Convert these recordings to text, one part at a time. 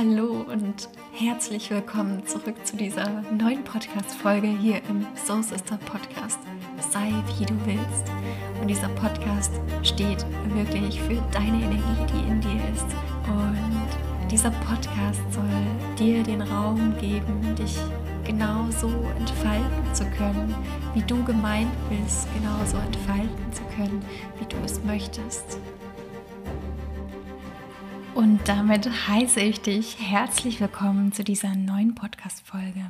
Hallo und herzlich willkommen zurück zu dieser neuen Podcast-Folge hier im Soul Sister Podcast. Sei wie du willst. Und dieser Podcast steht wirklich für deine Energie, die in dir ist. Und dieser Podcast soll dir den Raum geben, dich genauso entfalten zu können, wie du gemeint bist, genauso entfalten zu können, wie du es möchtest. Und damit heiße ich dich herzlich willkommen zu dieser neuen Podcast-Folge.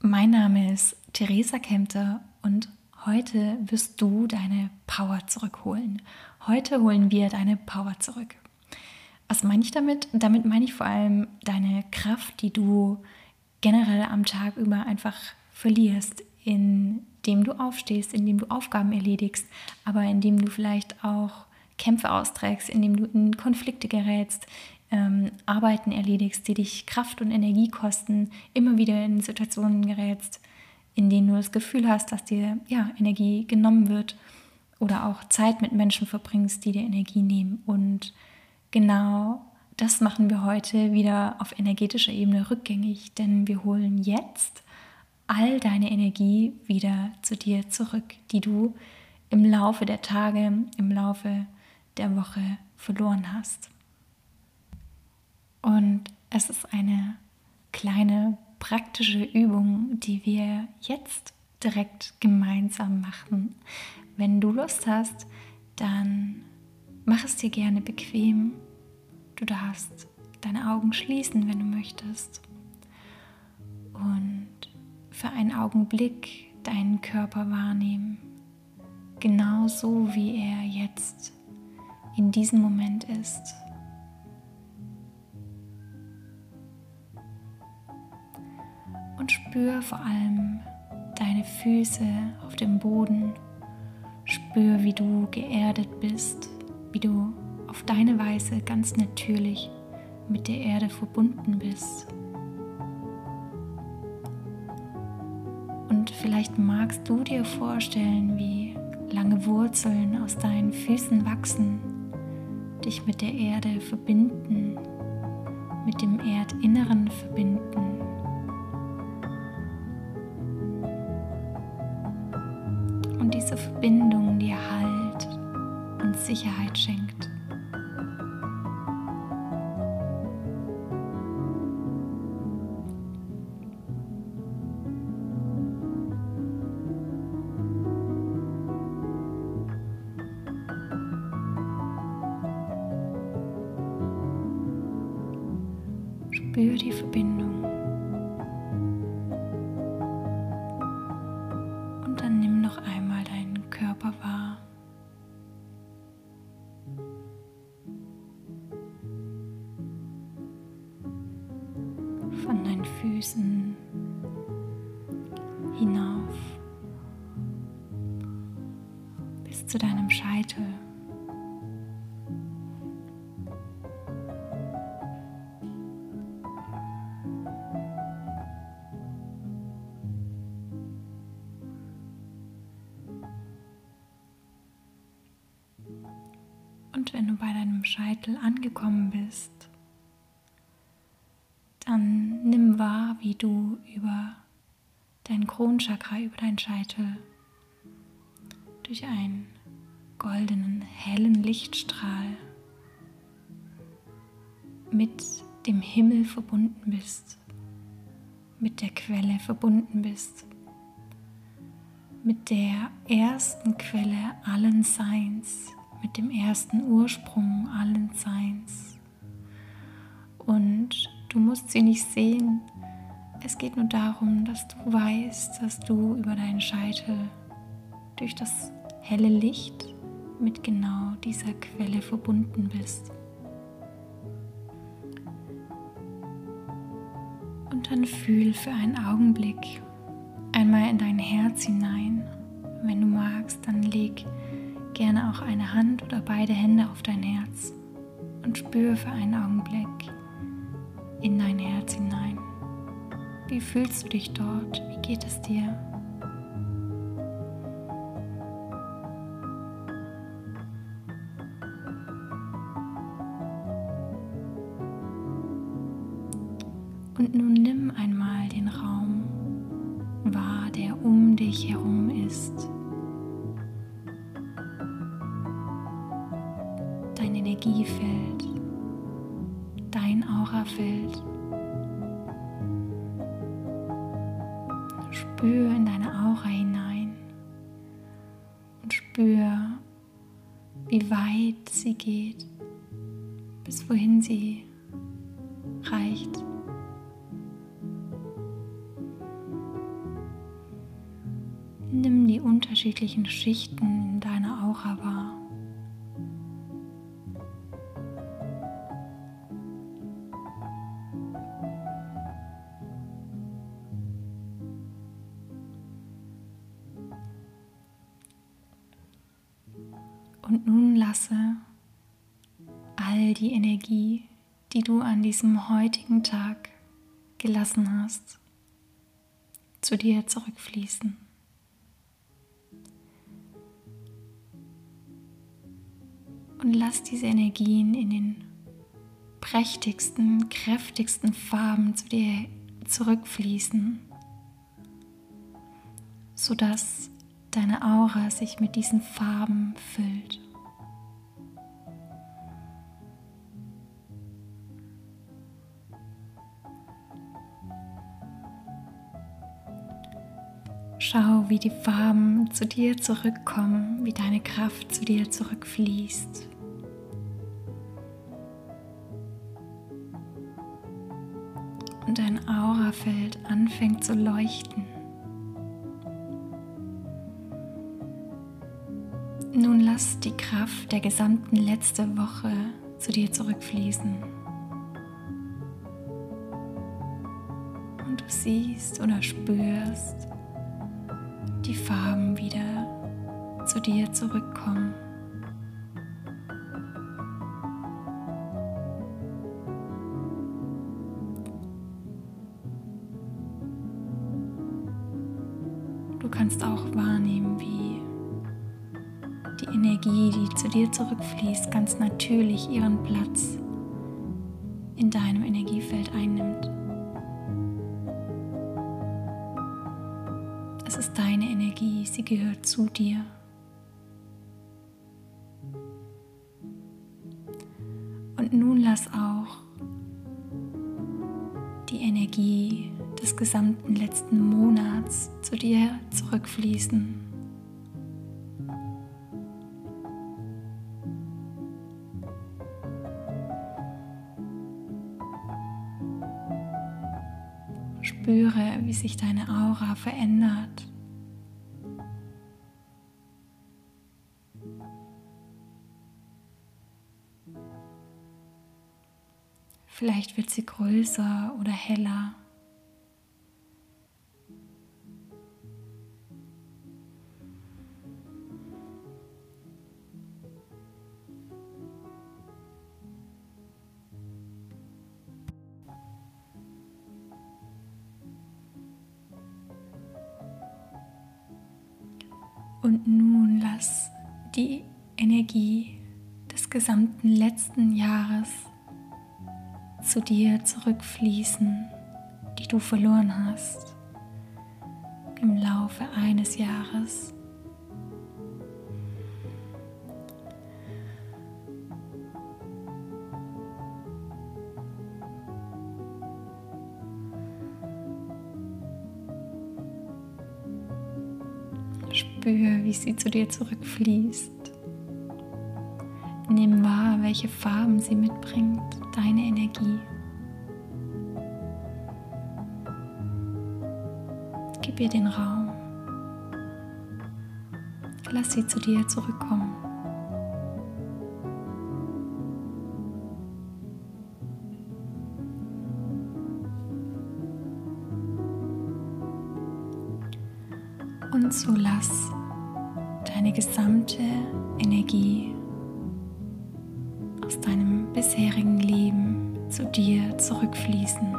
Mein Name ist Theresa Kempter und heute wirst du deine Power zurückholen. Heute holen wir deine Power zurück. Was meine ich damit? Damit meine ich vor allem deine Kraft, die du generell am Tag über einfach verlierst, indem du aufstehst, indem du Aufgaben erledigst, aber indem du vielleicht auch Kämpfe austrägst, indem du in Konflikte gerätst, ähm, Arbeiten erledigst, die dich Kraft und Energie kosten, immer wieder in Situationen gerätst, in denen du das Gefühl hast, dass dir ja, Energie genommen wird oder auch Zeit mit Menschen verbringst, die dir Energie nehmen. Und genau das machen wir heute wieder auf energetischer Ebene rückgängig, denn wir holen jetzt all deine Energie wieder zu dir zurück, die du im Laufe der Tage, im Laufe der Woche verloren hast. Und es ist eine kleine praktische Übung, die wir jetzt direkt gemeinsam machen. Wenn du Lust hast, dann mach es dir gerne bequem. Du darfst deine Augen schließen, wenn du möchtest. Und für einen Augenblick deinen Körper wahrnehmen, genauso wie er jetzt in diesem Moment ist. Und spür vor allem deine Füße auf dem Boden. Spür, wie du geerdet bist, wie du auf deine Weise ganz natürlich mit der Erde verbunden bist. Und vielleicht magst du dir vorstellen, wie lange Wurzeln aus deinen Füßen wachsen dich mit der Erde verbinden, mit dem Erdinneren verbinden. Und diese Verbindung dir Halt und Sicherheit schenkt. Spür die Verbindung. Und dann nimm noch einmal deinen Körper wahr. Von deinen Füßen hinauf bis zu deinem Scheitel. Und wenn du bei deinem Scheitel angekommen bist, dann nimm wahr, wie du über dein Kronchakra, über deinen Scheitel durch einen goldenen, hellen Lichtstrahl mit dem Himmel verbunden bist, mit der Quelle verbunden bist, mit der ersten Quelle allen Seins, mit dem ersten Ursprung allen Seins. Und du musst sie nicht sehen. Es geht nur darum, dass du weißt, dass du über deinen Scheitel durch das helle Licht mit genau dieser Quelle verbunden bist. Und dann fühl für einen Augenblick einmal in dein Herz hinein. Wenn du magst, dann leg gerne auch eine Hand oder beide Hände auf dein Herz und spüre für einen Augenblick in dein Herz hinein. Wie fühlst du dich dort? Wie geht es dir? Und nun nimm einmal den Raum wahr, der um dich herum ist. Energiefeld, dein Aurafeld. Spür in deine Aura hinein und spür, wie weit sie geht, bis wohin sie reicht. Nimm die unterschiedlichen Schichten in deiner Aura wahr. Und nun lasse all die Energie, die du an diesem heutigen Tag gelassen hast, zu dir zurückfließen. Und lass diese Energien in den prächtigsten, kräftigsten Farben zu dir zurückfließen, sodass deine Aura sich mit diesen Farben füllt. Schau, wie die Farben zu dir zurückkommen, wie deine Kraft zu dir zurückfließt. Und dein Aurafeld anfängt zu leuchten. Nun lass die Kraft der gesamten letzten Woche zu dir zurückfließen. Und du siehst oder spürst die Farben wieder zu dir zurückkommen. Du kannst auch wahrnehmen, wie Energie, die zu dir zurückfließt, ganz natürlich ihren Platz in deinem Energiefeld einnimmt. Es ist deine Energie, sie gehört zu dir. Und nun lass auch die Energie des gesamten letzten Monats zu dir zurückfließen. Wie sich deine Aura verändert. Vielleicht wird sie größer oder heller. Und nun lass die Energie des gesamten letzten Jahres zu dir zurückfließen, die du verloren hast im Laufe eines Jahres. Spür, wie sie zu dir zurückfließt. Nimm wahr, welche Farben sie mitbringt, deine Energie. Gib ihr den Raum. Lass sie zu dir zurückkommen. Und so lass deine gesamte Energie aus deinem bisherigen Leben zu dir zurückfließen.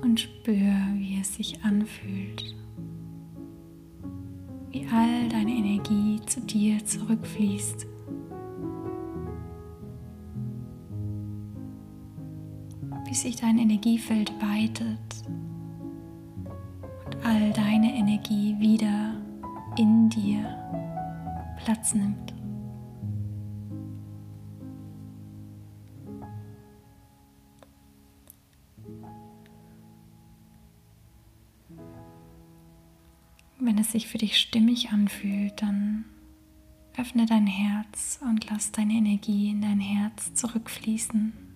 Und spür, wie es sich anfühlt, wie all deine Energie zu dir zurückfließt. Wie sich dein Energiefeld weitet und all deine Energie wieder in dir Platz nimmt. Wenn es sich für dich stimmig anfühlt, dann öffne dein Herz und lass deine Energie in dein Herz zurückfließen.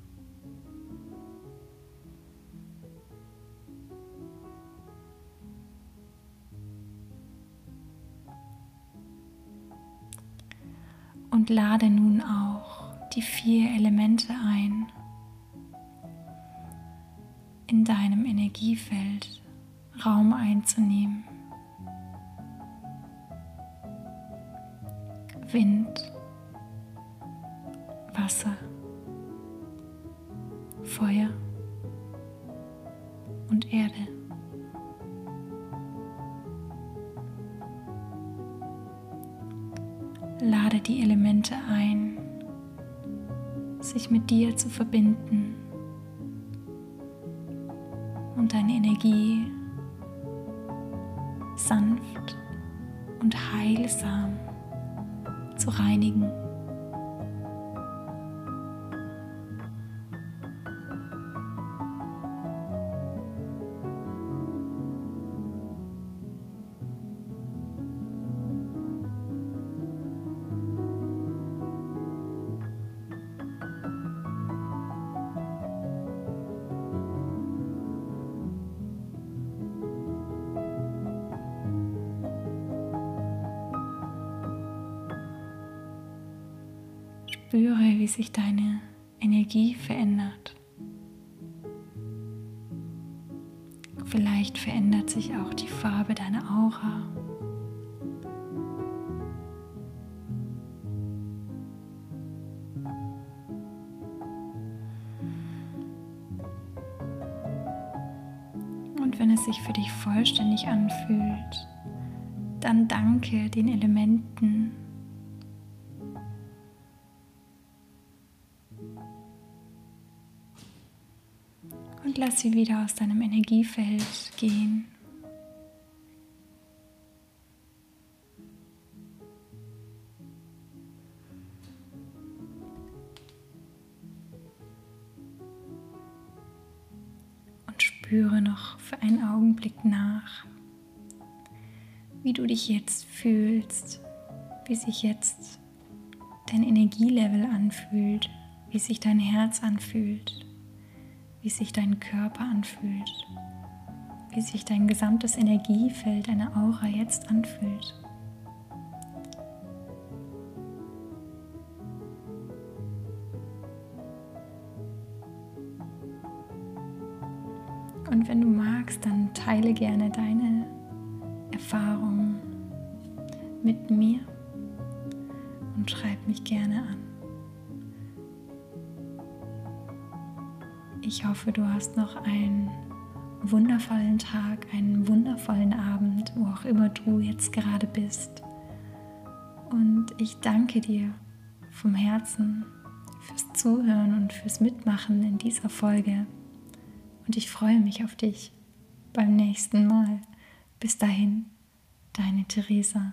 Und lade nun auch die vier Elemente ein in deinem Energiefeld Raum einzunehmen. Wind, Wasser, Feuer und Erde. Lade die Elemente ein, sich mit dir zu verbinden und deine Energie sanft und heilsam zu reinigen. Spüre, wie sich deine Energie verändert. Vielleicht verändert sich auch die Farbe deiner Aura. Und wenn es sich für dich vollständig anfühlt, dann danke den Elementen lass sie wieder aus deinem Energiefeld gehen. Und spüre noch für einen Augenblick nach, wie du dich jetzt fühlst, wie sich jetzt dein Energielevel anfühlt, wie sich dein Herz anfühlt wie sich dein Körper anfühlt, wie sich dein gesamtes Energiefeld, deine Aura jetzt anfühlt. Und wenn du magst, dann teile gerne deine Erfahrungen mit mir und schreib mich gerne an. Ich hoffe, du hast noch einen wundervollen Tag, einen wundervollen Abend, wo auch immer du jetzt gerade bist. Und ich danke dir vom Herzen fürs Zuhören und fürs Mitmachen in dieser Folge. Und ich freue mich auf dich beim nächsten Mal. Bis dahin, deine Theresa.